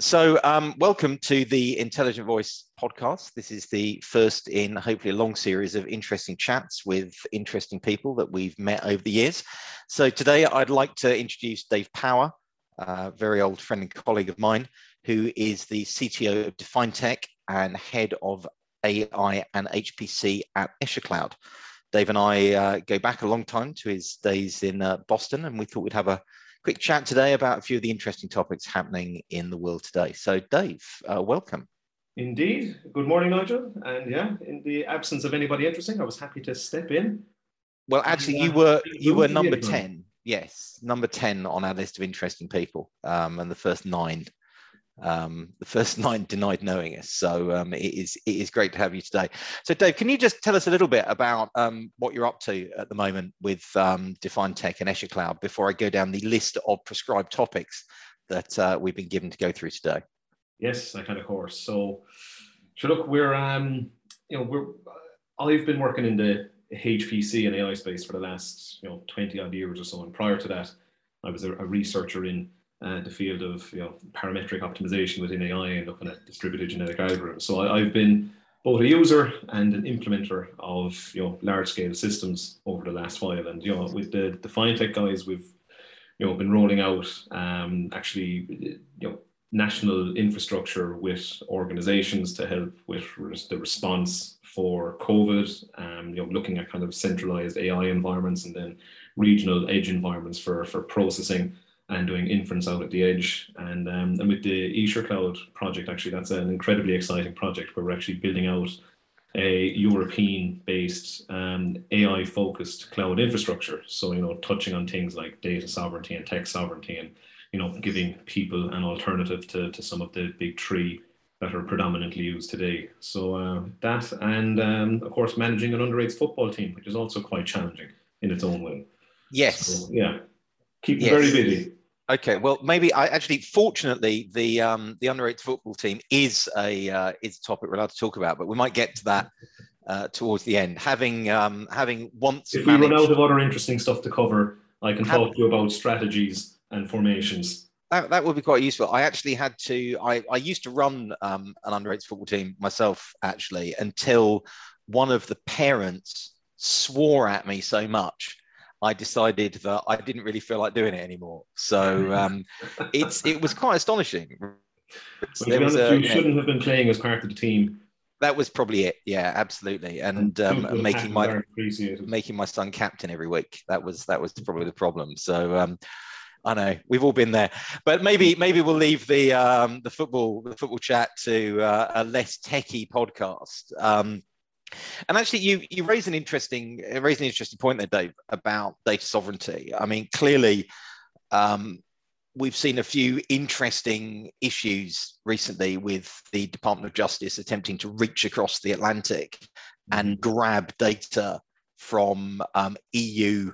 So, um, welcome to the Intelligent Voice podcast. This is the first in hopefully a long series of interesting chats with interesting people that we've met over the years. So, today I'd like to introduce Dave Power, a very old friend and colleague of mine, who is the CTO of Define Tech and head of AI and HPC at Escher Cloud. Dave and I uh, go back a long time to his days in uh, Boston, and we thought we'd have a quick chat today about a few of the interesting topics happening in the world today. So, Dave, uh, welcome. Indeed. Good morning, Nigel. And yeah, in the absence of anybody interesting, I was happy to step in. Well, actually, you uh, were you were number ten. Yes, number ten on our list of interesting people, um, and the first nine um, the first nine denied knowing us. So um, it is it is great to have you today. So Dave, can you just tell us a little bit about um, what you're up to at the moment with um, Definetech and Escher Cloud before I go down the list of prescribed topics that uh, we've been given to go through today? Yes, I can of course. So, so look, we're um, you know we're I've been working in the HPC and AI space for the last you know 20 odd years or so, and prior to that, I was a, a researcher in uh, the field of you know parametric optimization within AI and looking at distributed genetic algorithms. So I, have been both a user and an implementer of you know large scale systems over the last while. And you know with the the FineTech guys, we've you know been rolling out um, actually you know national infrastructure with organizations to help with the response for COVID, um, you know, looking at kind of centralized AI environments and then regional edge environments for, for processing and doing inference out at the edge. And, um, and with the Escher Cloud project, actually, that's an incredibly exciting project where we're actually building out a European-based um, AI-focused cloud infrastructure. So, you know, touching on things like data sovereignty and tech sovereignty and, you know, giving people an alternative to, to some of the big three that are predominantly used today. So uh, that and um, of course managing an underage football team, which is also quite challenging in its own way. Yes. So, yeah. Keep yes. very busy. Okay, well, maybe I actually, fortunately, the um, the underage football team is a uh, is a topic we're allowed to talk about, but we might get to that uh, towards the end. Having um, having once if we managed, run out of other interesting stuff to cover, I can have, talk to you about strategies and formations. That, that would be quite useful. I actually had to. I, I used to run um, an underage football team myself, actually, until one of the parents swore at me so much I decided that I didn't really feel like doing it anymore. So um, it's it was quite astonishing. Well, honest, a, you shouldn't have been playing as part of the team. That was probably it. Yeah, absolutely. And um, making my making my son captain every week. That was that was probably the problem. So um, I know we've all been there, but maybe maybe we'll leave the um, the football the football chat to uh, a less techie podcast. And actually, you you raise an interesting raise an interesting point there, Dave, about data sovereignty. I mean, clearly, um, we've seen a few interesting issues recently with the Department of Justice attempting to reach across the Atlantic and mm-hmm. grab data from um, EU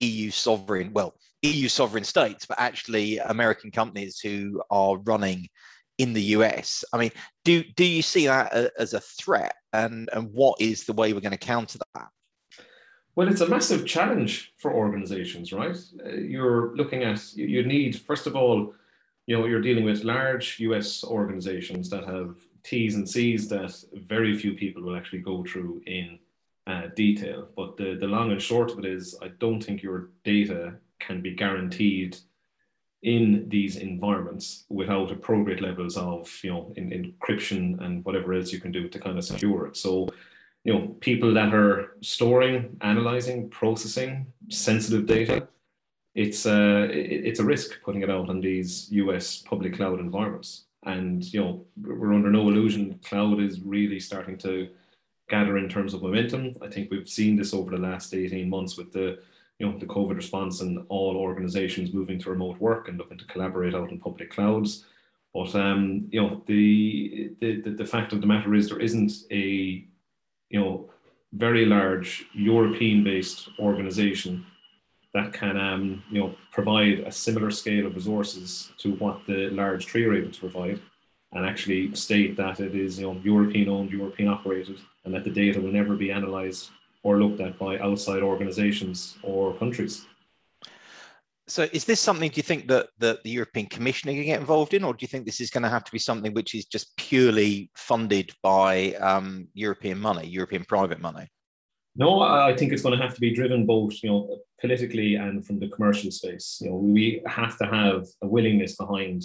EU sovereign, well, EU sovereign states, but actually American companies who are running in the US. I mean, do do you see that as a threat, and and what is the way we're going to counter that? Well, it's a massive challenge for organizations, right? Uh, you're looking at you need first of all, you know, you're dealing with large US organizations that have T's and C's that very few people will actually go through in uh, detail. But the, the long and short of it is, I don't think your data can be guaranteed in these environments without appropriate levels of you know in, encryption and whatever else you can do to kind of secure it. So you know people that are storing analyzing processing sensitive data it's uh, a it's a risk putting it out on these us public cloud environments. And you know we're under no illusion cloud is really starting to gather in terms of momentum. I think we've seen this over the last 18 months with the you know the COVID response and all organizations moving to remote work and looking to collaborate out in public clouds. But um, you know the, the the fact of the matter is there isn't a you know very large European-based organization that can um, you know provide a similar scale of resources to what the large three are able to provide, and actually state that it is you know European-owned, European operated, and that the data will never be analysed or looked at by outside organizations or countries. so is this something do you think that, that the European Commission are going to get involved in, or do you think this is going to have to be something which is just purely funded by um, European money, European private money? No, I think it's going to have to be driven both, you know, politically and from the commercial space. You know, we have to have a willingness behind,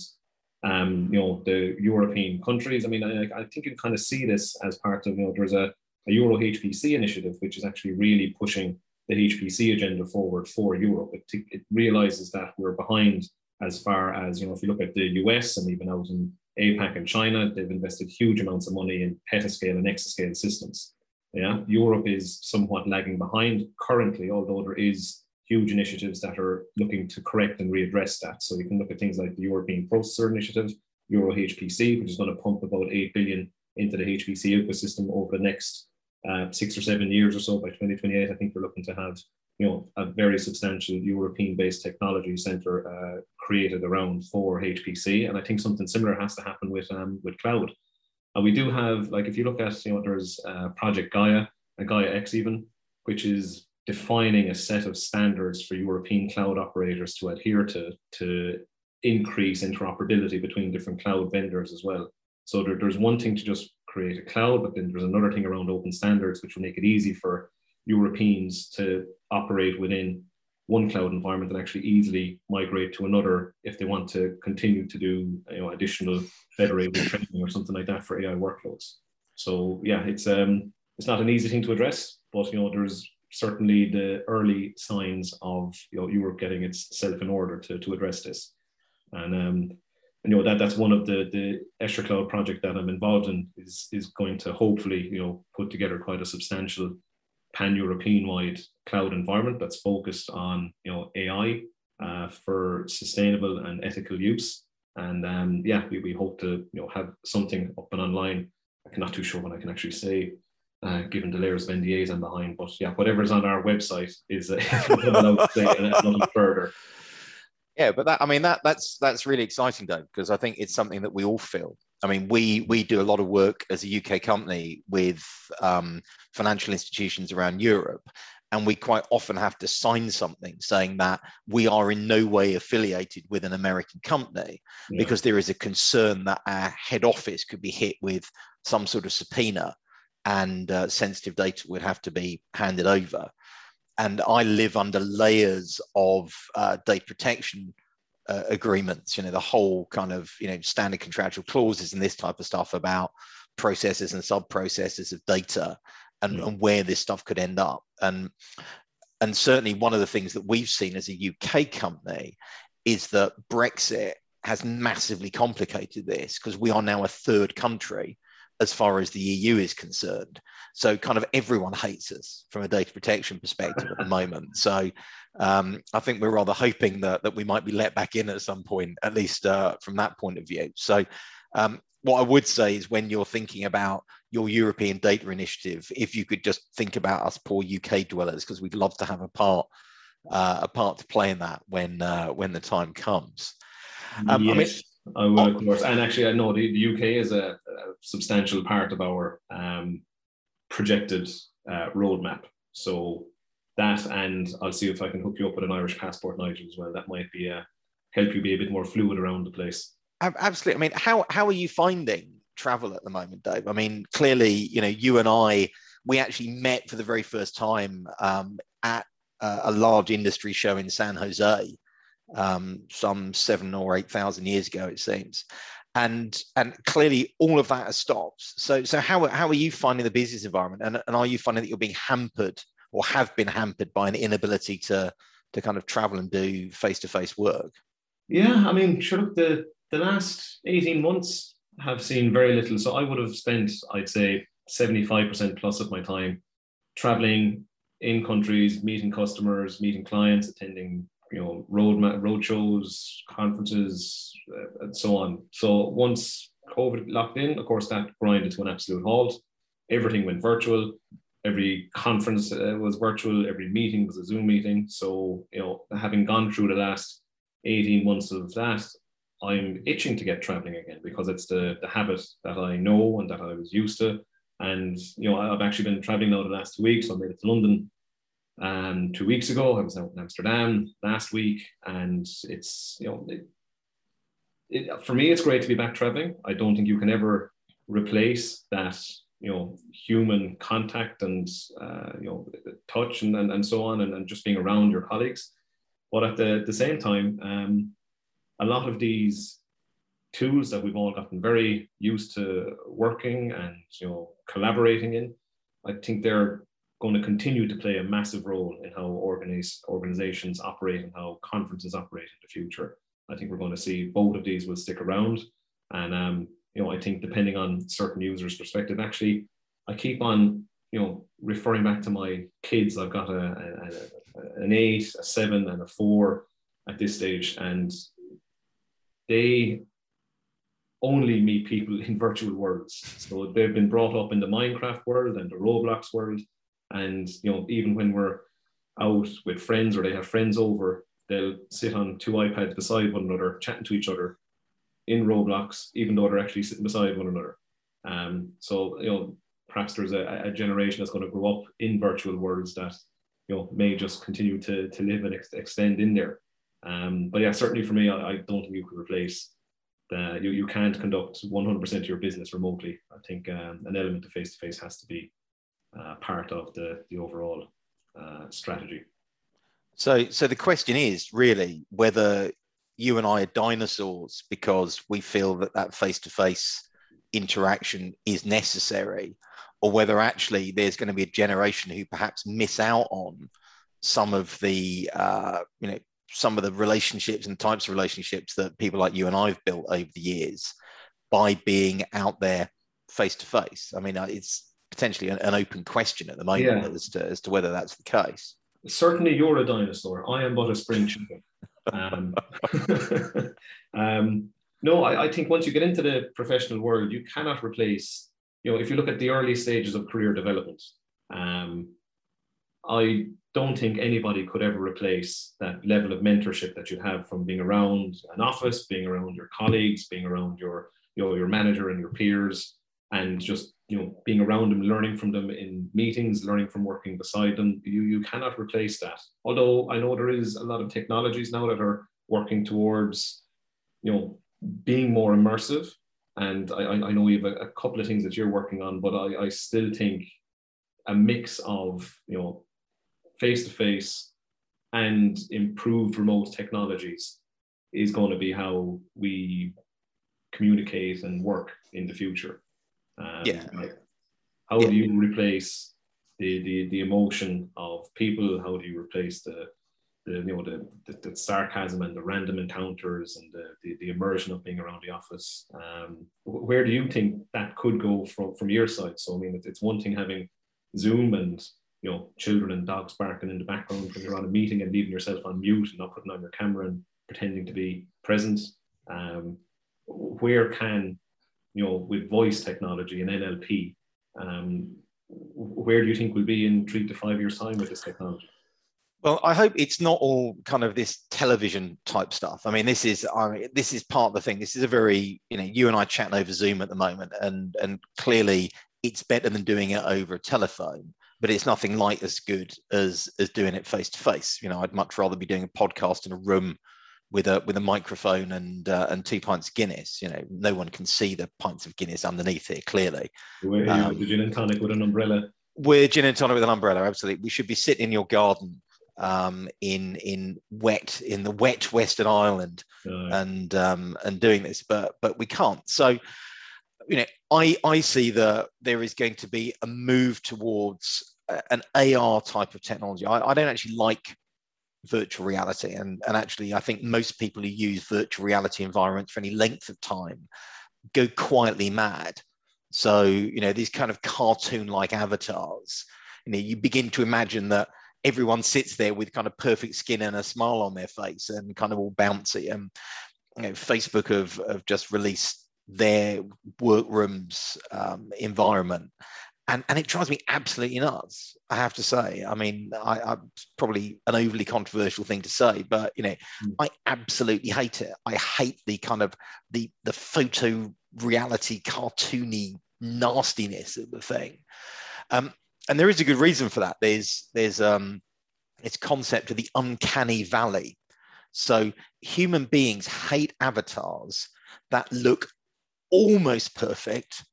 um, you know, the European countries. I mean, I, I think you kind of see this as part of, you know, there's a, a Euro HPC initiative, which is actually really pushing the HPC agenda forward for Europe. It, it realizes that we're behind as far as, you know, if you look at the US and even out in APAC and China, they've invested huge amounts of money in petascale and exascale systems. Yeah, Europe is somewhat lagging behind currently, although there is huge initiatives that are looking to correct and readdress that. So you can look at things like the European Processor Initiative, Euro HPC, which is going to pump about 8 billion into the HPC ecosystem over the next uh, six or seven years or so by 2028, I think we're looking to have you know a very substantial European-based technology center uh, created around for HPC, and I think something similar has to happen with um, with cloud. And we do have like if you look at you know there's uh, Project Gaia and Gaia X even, which is defining a set of standards for European cloud operators to adhere to to increase interoperability between different cloud vendors as well. So there, there's one thing to just create a cloud, but then there's another thing around open standards, which will make it easy for Europeans to operate within one cloud environment and actually easily migrate to another if they want to continue to do you know additional federated training or something like that for AI workloads. So yeah, it's um it's not an easy thing to address, but you know there's certainly the early signs of you know Europe getting itself in order to to address this, and um you know that that's one of the the Escher Cloud project that I'm involved in is is going to hopefully you know put together quite a substantial pan-European wide cloud environment that's focused on you know AI uh, for sustainable and ethical use. And um, yeah, we, we hope to you know have something up and online. I'm not too sure what I can actually say, uh, given the layers of NDAs I'm behind. But yeah, whatever's on our website is uh, nothing further. Yeah, but that I mean that that's that's really exciting though because I think it's something that we all feel. I mean, we we do a lot of work as a UK company with um, financial institutions around Europe, and we quite often have to sign something saying that we are in no way affiliated with an American company yeah. because there is a concern that our head office could be hit with some sort of subpoena and uh, sensitive data would have to be handed over and I live under layers of uh, data protection uh, agreements. You know, the whole kind of you know standard contractual clauses and this type of stuff about processes and sub processes of data and, mm. and where this stuff could end up. And and certainly one of the things that we've seen as a UK company is that Brexit has massively complicated this because we are now a third country as far as the EU is concerned. So kind of everyone hates us from a data protection perspective at the moment. So um, I think we're rather hoping that, that we might be let back in at some point, at least uh, from that point of view. So um, what I would say is when you're thinking about your European data initiative, if you could just think about us poor UK dwellers, because we'd love to have a part uh, a part to play in that when uh, when the time comes. Um, yes. I mean, I will, of course. And actually, I know the, the UK is a, a, substantial part of our um, projected uh, roadmap. So that, and I'll see if I can hook you up with an Irish passport, Nigel, as well. That might be a, uh, help you be a bit more fluid around the place. Absolutely. I mean, how how are you finding travel at the moment, Dave? I mean, clearly, you know, you and I, we actually met for the very first time um, at uh, a large industry show in San Jose um, some seven or eight thousand years ago, it seems. And, and clearly all of that has stopped. So, so how, how are you finding the business environment? And, and are you finding that you're being hampered or have been hampered by an inability to, to kind of travel and do face-to-face work? Yeah, I mean, sure, the, the last 18 months have seen very little. So I would have spent, I'd say, 75% plus of my time traveling in countries, meeting customers, meeting clients, attending you know road road shows, conferences, uh, and so on. So once COVID locked in, of course, that grinded to an absolute halt. Everything went virtual. Every conference uh, was virtual. Every meeting was a Zoom meeting. So you know, having gone through the last eighteen months of that, I'm itching to get traveling again because it's the the habit that I know and that I was used to. And you know, I've actually been traveling now the last two weeks. I made it to London um, two weeks ago. I was out in Amsterdam last week, and it's you know, it, it, for me, it's great to be back traveling. I don't think you can ever replace that you know human contact and uh, you know touch and, and, and so on, and, and just being around your colleagues. But at the, the same time, um, a lot of these tools that we've all gotten very used to working and you know collaborating in, I think they're going to continue to play a massive role in how organize, organizations operate and how conferences operate in the future. I think we're going to see both of these will stick around. And, um, you know, I think depending on certain users' perspective, actually, I keep on, you know, referring back to my kids. I've got a, a, a an eight, a seven, and a four at this stage. And they only meet people in virtual worlds. So they've been brought up in the Minecraft world and the Roblox world. And you know, even when we're out with friends or they have friends over, they'll sit on two iPads beside one another, chatting to each other in Roblox, even though they're actually sitting beside one another. Um, so you know, perhaps there's a, a, generation that's going to grow up in virtual worlds that you know may just continue to to live and ex- extend in there. Um, but yeah, certainly for me, I, I don't think you could replace the, you, you can't conduct 100% of your business remotely. I think um, an element of face to face has to be uh, part of the, the overall uh, strategy. So, so the question is really whether you and I are dinosaurs because we feel that that face to face interaction is necessary, or whether actually there's going to be a generation who perhaps miss out on some of the uh, you know some of the relationships and types of relationships that people like you and I've built over the years by being out there face to face. I mean, uh, it's potentially an, an, open question at the moment yeah. as, to, as to whether that's the case. Certainly, you're a dinosaur. I am but a spring chicken. Um, um, no, I, I, think once you get into the professional world, you cannot replace. You know, if you look at the early stages of career development, um, I don't think anybody could ever replace that level of mentorship that you have from being around an office, being around your colleagues, being around your you know, your manager and your peers, and just you know being around them, learning from them in meetings, learning from working beside them. You you cannot replace that. Although I know there is a lot of technologies now that are working towards you know being more immersive. And I, I know you have a, a couple of things that you're working on, but I, I still think a mix of you know face to face and improved remote technologies is going to be how we communicate and work in the future. Um, yeah. how yeah. do you replace the, the the emotion of people? How do you replace the the you know the, the, the sarcasm and the random encounters and the, the, the immersion of being around the office? Um, where do you think that could go from from your side? So I mean, it's one thing having Zoom and you know, children and dogs barking in the background when you're on a meeting and leaving yourself on mute and not putting on your camera and pretending to be present. Um, where can, you know, with voice technology and NLP, um, where do you think we'll be in three to five years' time with this technology? Well, I hope it's not all kind of this television type stuff. I mean, this is I mean, this is part of the thing. This is a very you know you and I chatting over Zoom at the moment, and and clearly it's better than doing it over a telephone but it's nothing like as good as as doing it face to face. You know, I'd much rather be doing a podcast in a room with a with a microphone and uh, and two pints of Guinness. You know, no one can see the pints of Guinness underneath it clearly. We're um, gin and tonic with an umbrella. We're gin and tonic with an umbrella. Absolutely, we should be sitting in your garden um, in in wet in the wet Western Island uh, and um, and doing this, but but we can't. So you know, I I see that there is going to be a move towards an AR type of technology. I, I don't actually like virtual reality, and and actually, I think most people who use virtual reality environments for any length of time go quietly mad. So you know, these kind of cartoon-like avatars. You know, you begin to imagine that everyone sits there with kind of perfect skin and a smile on their face and kind of all bouncy. And you know, Facebook have, have just released their workrooms um, environment. And, and it drives me absolutely nuts. I have to say. I mean, I, I'm probably an overly controversial thing to say, but you know, mm. I absolutely hate it. I hate the kind of the the photo reality cartoony nastiness of the thing. Um, and there is a good reason for that. There's there's um, its concept of the uncanny valley. So human beings hate avatars that look almost perfect,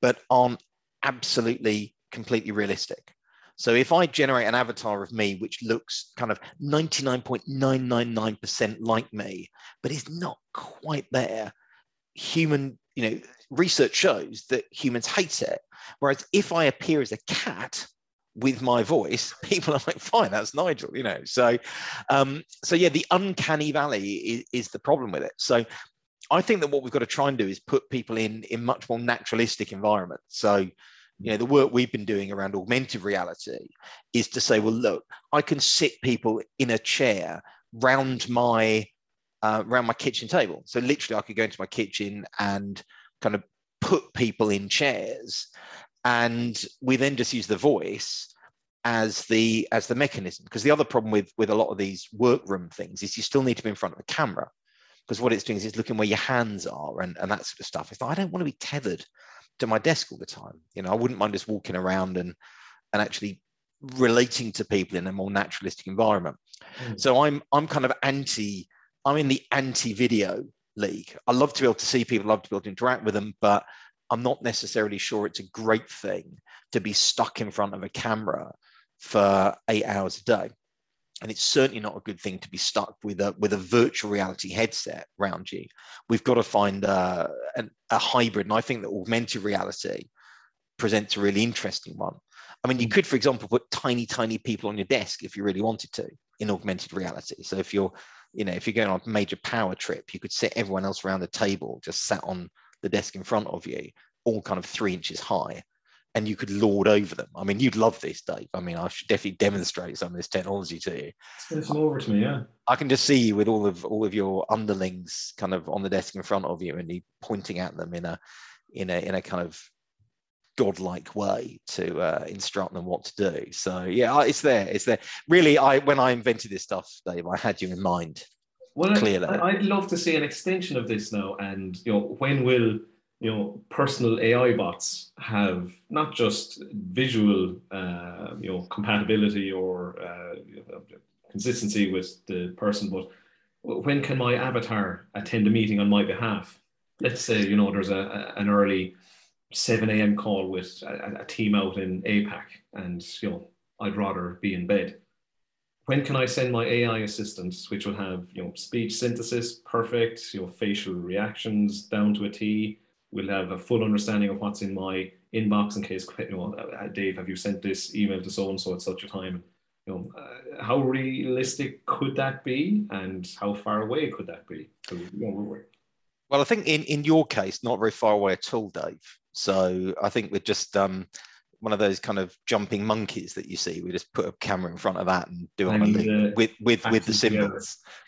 but aren't absolutely completely realistic. So if I generate an avatar of me which looks kind of 99.999% like me, but is not quite there, human, you know, research shows that humans hate it. Whereas if I appear as a cat with my voice, people are like, fine, that's Nigel, you know. So um, so yeah, the uncanny valley is, is the problem with it. So I think that what we've got to try and do is put people in in much more naturalistic environments. So you know the work we've been doing around augmented reality is to say well look i can sit people in a chair round my uh, my kitchen table. So literally i could go into my kitchen and kind of put people in chairs and we then just use the voice as the as the mechanism. Because the other problem with with a lot of these workroom things is you still need to be in front of a camera. Because what it's doing is it's looking where your hands are and, and that sort of stuff. It's like, I don't want to be tethered to my desk all the time. You know, I wouldn't mind just walking around and and actually relating to people in a more naturalistic environment. Mm. So I'm I'm kind of anti. I'm in the anti-video league. I love to be able to see people, love to be able to interact with them, but I'm not necessarily sure it's a great thing to be stuck in front of a camera for eight hours a day and it's certainly not a good thing to be stuck with a with a virtual reality headset around you. We've got to find uh, a, a, a hybrid, and I think that augmented reality presents a really interesting one. I mean, you hmm. could, for example, put tiny, tiny people on your desk if you really wanted to in augmented reality. So if you're, you know, if you're going on a major power trip, you could sit everyone else around the table just sat on the desk in front of you, all kind of three inches high and you could lord over them. I mean, you'd love this, Dave. I mean, I should definitely demonstrate some of this technology to you. Send some over to me, yeah. I can just see you with all of all of your underlings kind of on the desk in front of you, and you pointing at them in a in a in a kind of godlike way to uh, instruct them what to do. So yeah, it's there. It's there. Really, I when I invented this stuff, Dave, I had you in mind. Well, clearly. I'd love to see an extension of this now, and you know, when will you know, personal AI bots have not just visual, uh, you know, compatibility or uh, consistency with the person, but when can my avatar attend a meeting on my behalf? Let's say, you know, there's a, an early 7 a.m. call with a, a team out in APAC, and you know, I'd rather be in bed. When can I send my AI assistant, which will have you know speech synthesis, perfect, you know, facial reactions down to a T, we'll have a full understanding of what's in my inbox in case you know uh, Dave have you sent this email to so and so at such a time you know uh, how realistic could that be and how far away could that be you know, well I think in in your case not very far away at all Dave so I think we're just um one of those kind of jumping monkeys that you see. We just put a camera in front of that and do it uh, with with with the cymbals. Together.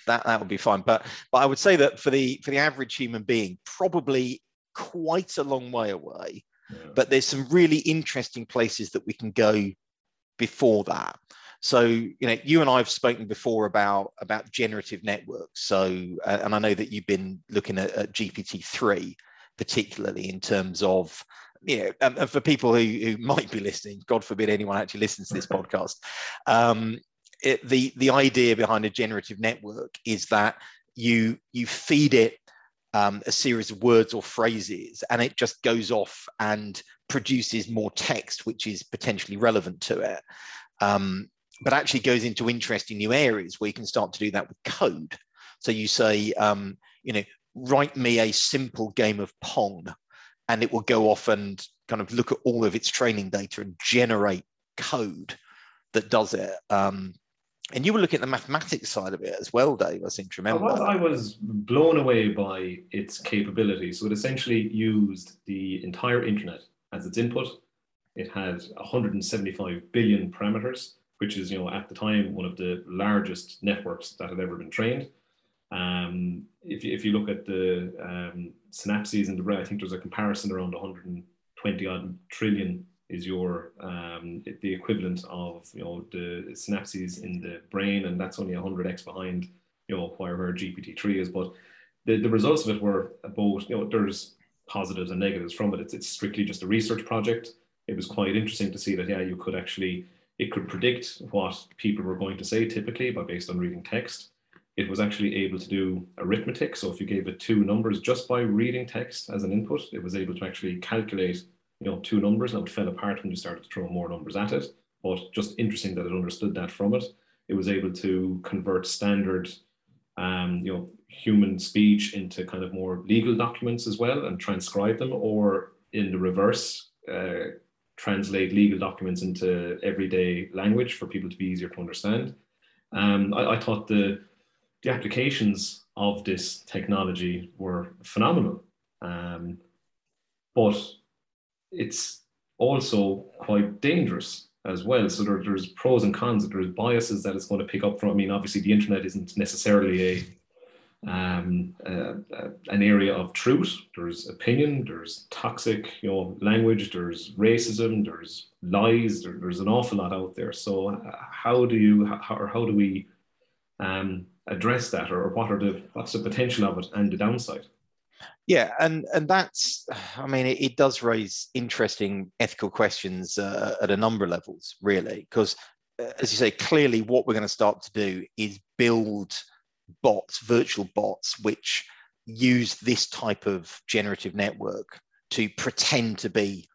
That that would be fine. But but I would say that for the for the average human being, probably quite a long way away, yeah. but there's some really interesting places that we can go before that. So, you know, you and I have spoken before about about generative networks. So, uh, and I know that you've been looking at, at GPT three, particularly in terms of you know, and, for people who, who might be listening, God forbid anyone actually listens to this podcast, um, it, the the idea behind a generative network is that you you feed it um, a series of words or phrases, and it just goes off and produces more text, which is potentially relevant to it. Um, but actually goes into interesting new areas where you can start to do that with code. So you say, um, you know, write me a simple game of Pong, and it will go off and kind of look at all of its training data and generate code that does it. Um, and you were looking at the mathematics side of it as well, Dave. I seem to remember. I was, blown away by its capabilities. So it essentially used the entire internet as its input. It had 175 billion parameters, which is, you know, at the time one of the largest networks that had ever been trained. Um, if, you, if you look at the um, synapses in the brain, I think there's a comparison around 120 odd trillion is your um, the equivalent of you know the synapses in the brain, and that's only 100x behind you know wherever GPT-3 is. But the, the results of it were both you know there's positives and negatives from it. It's, it's strictly just a research project. It was quite interesting to see that yeah you could actually it could predict what people were going to say typically by based on reading text. It was actually able to do arithmetic. So if you gave it two numbers just by reading text as an input, it was able to actually calculate, you know, two numbers. Now it fell apart when you started to throw more numbers at it. But just interesting that it understood that from it. It was able to convert standard, um, you know, human speech into kind of more legal documents as well and transcribe them, or in the reverse, uh, translate legal documents into everyday language for people to be easier to understand. Um, I, I, thought the, the applications of this technology were phenomenal. Um, but it's also quite dangerous as well. So there, there's pros and cons. There's biases that it's going to pick up from. I mean, obviously, the internet isn't necessarily a um, uh, an area of truth. There's opinion. There's toxic, you know, language. There's racism. There's lies. There, there's an awful lot out there. So, uh, how do you, how, or how do we um, address that, or what are the what's the potential of it and the downside? Yeah, and and that's, I mean, it, it does raise interesting ethical questions uh, at a number of levels, really, because uh, as you say, clearly what we're going to start to do is build bots, virtual bots, which use this type of generative network to pretend to be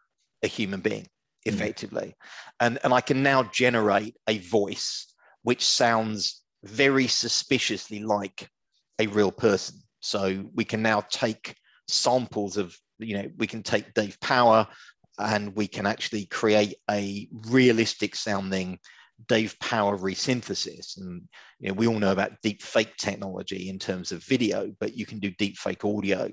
a human being mm. effectively. Mm. And, and I can now generate a voice which sounds very suspiciously like a real person. So we can now take samples of, you know, we can take Dave Power and we can actually create a realistic sounding Dave Power resynthesis. And you know, we all know about deep fake technology in terms of video, but you can do deep fake audio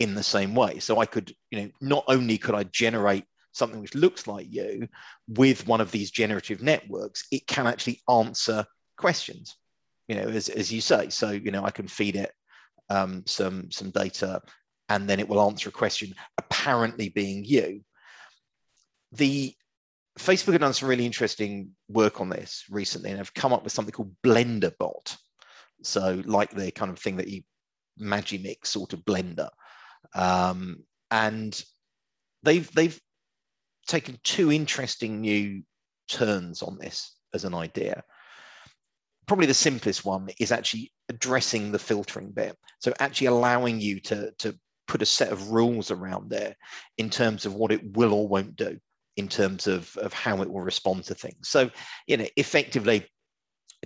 in the same way. So I could, you know, not only could I generate something which looks like you with one of these generative networks, it can actually answer questions, you know, as, as you say. So, you know, I can feed it um, some, some data and then it will answer a question apparently being you. The Facebook have done some really interesting work on this recently and have come up with something called Blender Bot. So, like the kind of thing that you Magimix sort of blender. Um, and they've they've taken two interesting new turns on this as an idea. Probably the simplest one is actually addressing the filtering bit. So actually allowing you to, to put a set of rules around there in terms of what it will or won't do in terms of, of how it will respond to things. So, you know, effectively,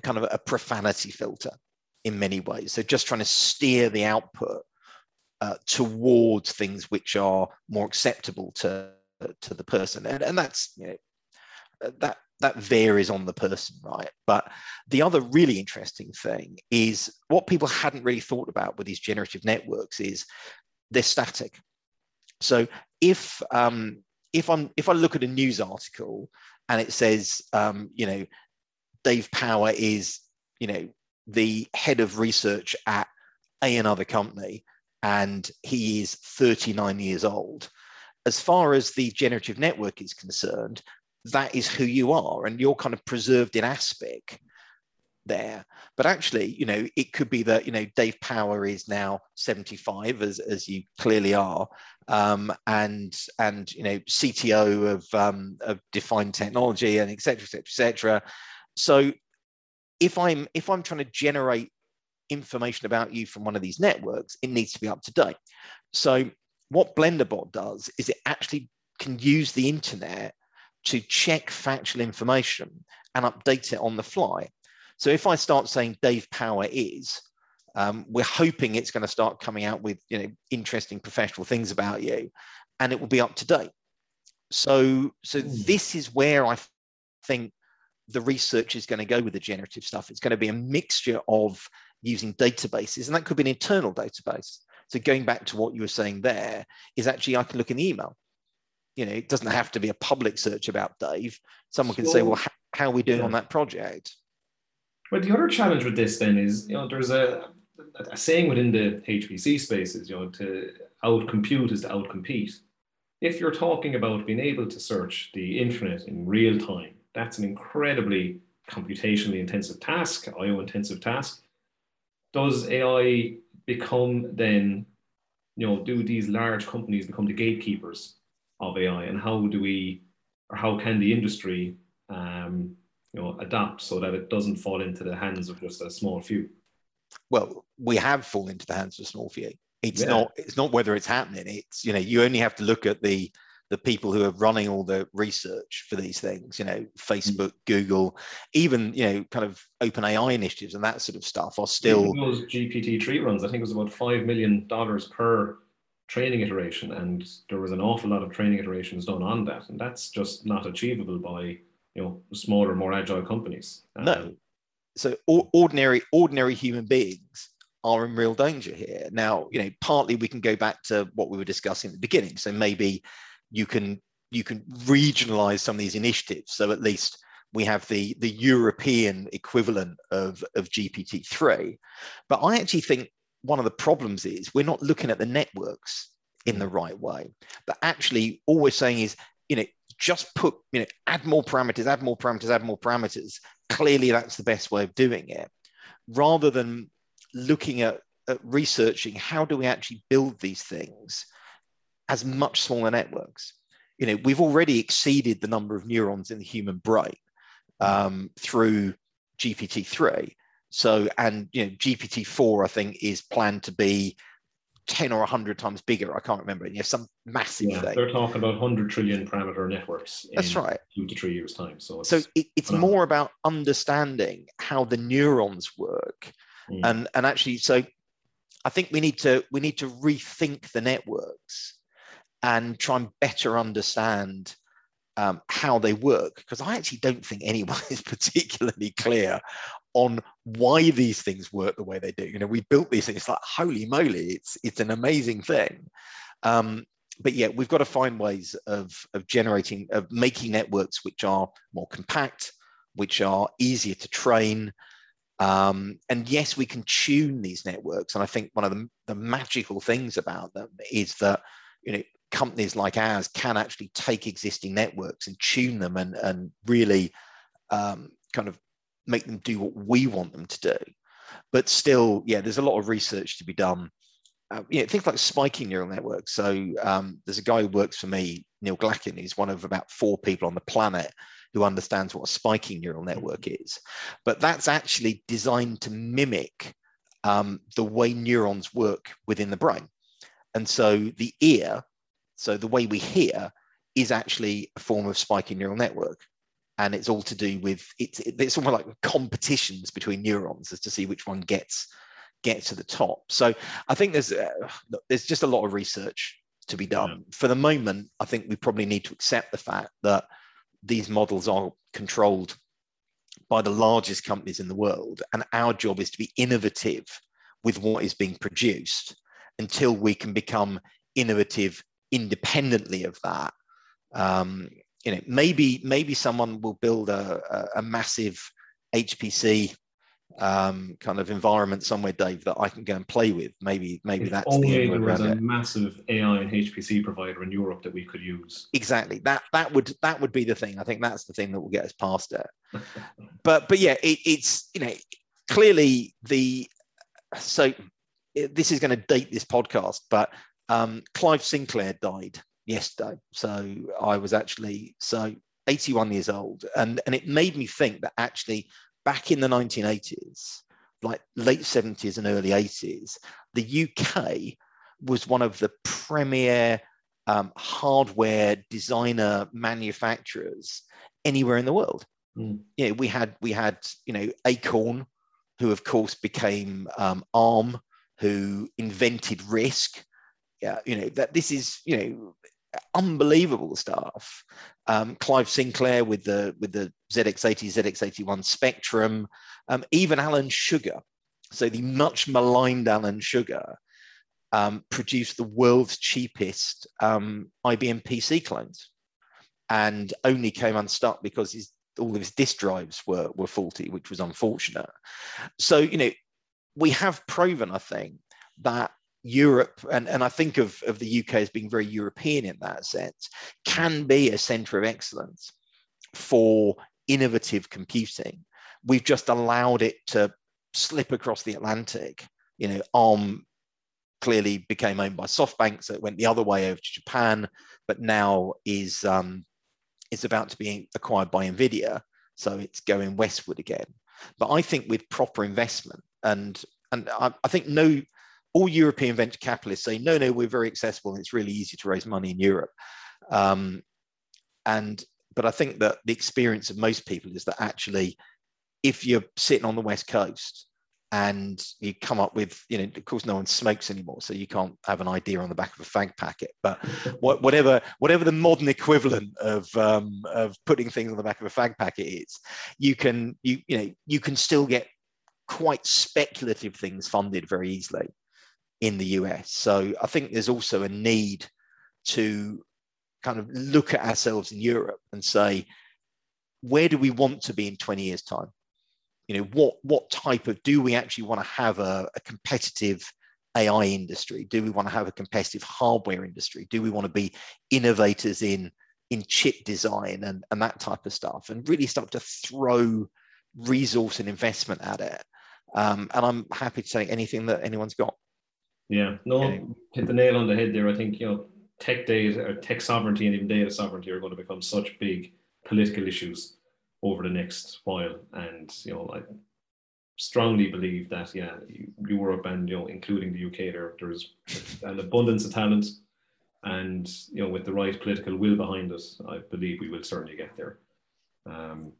kind of a profanity filter in many ways. So, just trying to steer the output uh, towards things which are more acceptable to to the person, and, and that's you know that that varies on the person, right? But the other really interesting thing is what people hadn't really thought about with these generative networks is they're static. So if um, if I'm if I look at a news article and it says, um, you know, Dave Power is, you know, the head of research at a another company, and he is 39 years old. As far as the generative network is concerned, that is who you are, and you're kind of preserved in aspect there. But actually, you know, it could be that, you know, Dave Power is now 75, as, as you clearly are, um, and, and, you know, CTO of, um, of defined technology and et cetera, et cetera, et cetera. So if I'm, if I'm trying to generate information about you from one of these networks, it needs to be up to date. So what BlenderBot does is it actually can use the internet to check factual information and update it on the fly. So if I start saying Dave Power is, um, we're hoping it's going to start coming out with you know interesting professional things about you, and it will be up to date. So so mm. this is where I think the research is going to go with the generative stuff. It's going to be a mixture of using databases, and that could be an internal database. So going back to what you were saying there, is actually I can look in the email. You know, it doesn't have to be a public search about Dave. Someone can say, well, how, how are we doing yeah. on that project? But the other challenge with this then is, you know, there's a, a saying within the HPC spaces, you know, to outcompute is to outcompete. If you're talking about being able to search the internet in real time, that's an incredibly computationally intensive task, IO intensive task. Does AI become then, you know, do these large companies become the gatekeepers of AI? And how do we, or how can the industry um, you know, adapt so that it doesn't fall into the hands of just a small few? Well, we have fallen into the hands of a small few. It's yeah. not. It's not whether it's happening. It's you know you only have to look at the the people who are running all the research for these things, you know, Facebook, mm. Google, even, you know, kind of open AI initiatives and that sort of stuff are still. Those GPT-3 runs, I think it was about $5 million per training iteration. And there was an awful lot of training iterations done on that. And that's just not achievable by, you know, smaller, more agile companies. No. Um, so ordinary, ordinary human beings are in real danger here. Now, you know, partly we can go back to what we were discussing at the beginning. So maybe you can you can regionalize some of these initiatives. So at least we have the the European equivalent of of GPT-3. But I actually think one of the problems is we're not looking at the networks in the right way. But actually, all we're saying is, you know, just put, you know, add more parameters, add more parameters, add more parameters. Clearly, that's the best way of doing it, rather than looking at, at researching how do we actually build these things as much smaller networks. You know, we've already exceeded the number of neurons in the human brain um, through GPT-3. So, and you know, GPT-4, I think, is planned to be 10 or 100 times bigger. I can't remember. And you know, some massive yeah, thing. They're talking about 100 trillion parameter networks. That's right. Two to three years' time. So it's, so it, it's more about understanding how the neurons work. Mm. And, and actually, so I think we need to we need to rethink the networks and try and better understand um, how they work because I actually don't think anyone is particularly clear on why these things work the way they do. You know, we built these things it's like holy moly, it's it's an amazing thing. Um, but yeah, we've got to find ways of of generating of making networks which are more compact, which are easier to train. Um, and yes, we can tune these networks. And I think one of the, the magical things about them is that you know companies like ours can actually take existing networks and tune them and, and really um, kind of make them do what we want them to do. But still, yeah, there's a lot of research to be done. Uh, you know, things like spiking neural networks. So um, there's a guy who works for me, Neil Glackin. who's one of about four people on the planet who understands what a spiking neural network is. But that's actually designed to mimic um, the way neurons work within the brain. And so the ear so the way we hear is actually a form of spiking neural network. And it's all to do with it's it's almost like competitions between neurons as to see which one gets gets to the top. So I think there's uh, there's just a lot of research to be done. Yeah. For the moment, I think we probably need to accept the fact that these models are controlled by the largest companies in the world, and our job is to be innovative with what is being produced until we can become innovative independently of that. Um, you know, maybe maybe someone will build a, a, a massive HPC um, kind of environment somewhere, Dave, that I can go and play with. Maybe maybe if that's only the there was a it. massive AI and HPC provider in Europe that we could use. Exactly. That that would that would be the thing. I think that's the thing that will get us past it. but but yeah, it, it's you know clearly the so this is going to date this podcast, but um, Clive Sinclair died yesterday. So I was actually so 81 years old. And, and it made me think that actually back in the 1980s, like late 70s and early 80s, the UK was one of the premier um, hardware designer manufacturers anywhere in the world. Mm. You know, we had we had you know Acorn, who of course became um, ARM, who invented RISC, yeah, you know that this is you know unbelievable stuff. Um, Clive Sinclair with the with the ZX80, ZX81 Spectrum, um, even Alan Sugar, so the much maligned Alan Sugar, um, produced the world's cheapest um, IBM PC clones, and only came unstuck because his, all of his disk drives were were faulty, which was unfortunate. So you know, we have proven, I think, that Europe, and, and I think of, of the UK as being very European in that sense, can be a center of excellence for innovative computing. We've just allowed it to slip across the Atlantic. You know, ARM clearly became owned by SoftBank, so it went the other way over to Japan, but now is um, is about to be acquired by Nvidia, so it's going westward again. But I think with proper investment, and and I, I think no, all European venture capitalists say no, no, we're very accessible and it's really easy to raise money in Europe. Um, and but I think that the experience of most people is that actually, if you're sitting on the west coast and you come up with, you know, of course, no one smokes anymore, so you can't have an idea on the back of a fag packet. But whatever, whatever the modern equivalent of um, of putting things on the back of a fag packet is, you can you you know you can still get quite speculative things funded very easily in the US. So I think there's also a need to kind of look at ourselves in Europe and say, where do we want to be in 20 years' time? you know what what type of do we actually want to have a, a competitive AI industry? Do we want to have a competitive hardware industry? Do we want to be innovators in in chip design and, and that type of stuff and really start to throw resource and investment at it? Um, and I'm happy to take anything that anyone's got. Yeah, no, hit the nail on the head there. I think you know tech data or tech sovereignty and even data sovereignty are going to become such big political issues over the next while. And you know, I strongly believe that yeah, Europe and you know, including the UK, there there's an abundance of talent, and you know, with the right political will behind us, I believe we will certainly get there. Um,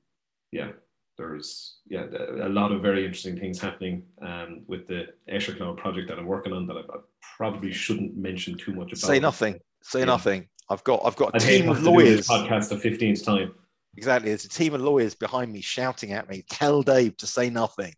yeah, there's yeah a lot of very interesting things happening um, with the Escher Cloud project that I'm working on that I, I probably shouldn't mention too much about. Say nothing. Say yeah. nothing. I've got I've got a I team of lawyers. podcast the 15th time. Exactly. There's a team of lawyers behind me shouting at me, tell Dave to say nothing.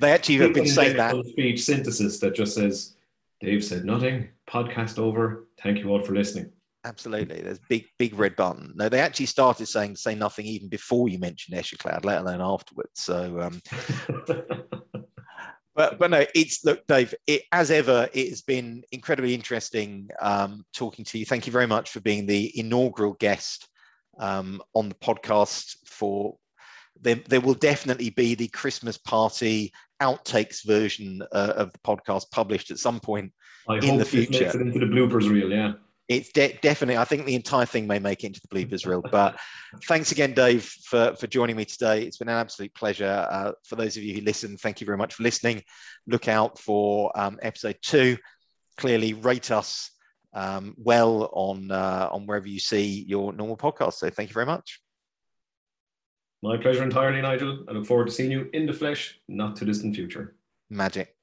They actually have been saying that. Speech synthesis that just says, Dave said nothing, podcast over. Thank you all for listening. Absolutely. There's big, big red button. No, they actually started saying say nothing even before you mentioned Escher Cloud, let alone afterwards. So, um, but but no, it's look, Dave. It, as ever, it has been incredibly interesting um, talking to you. Thank you very much for being the inaugural guest um, on the podcast for there, there will definitely be the Christmas party outtakes version uh, of the podcast published at some point I in the future. Into the bloopers reel, yeah. It's de- definitely. I think the entire thing may make it into the bloopers reel. But thanks again, Dave, for for joining me today. It's been an absolute pleasure. Uh, for those of you who listen, thank you very much for listening. Look out for um, episode two. Clearly, rate us um, well on uh, on wherever you see your normal podcast. So thank you very much. My pleasure entirely, Nigel. I look forward to seeing you in the flesh, not too distant future. Magic.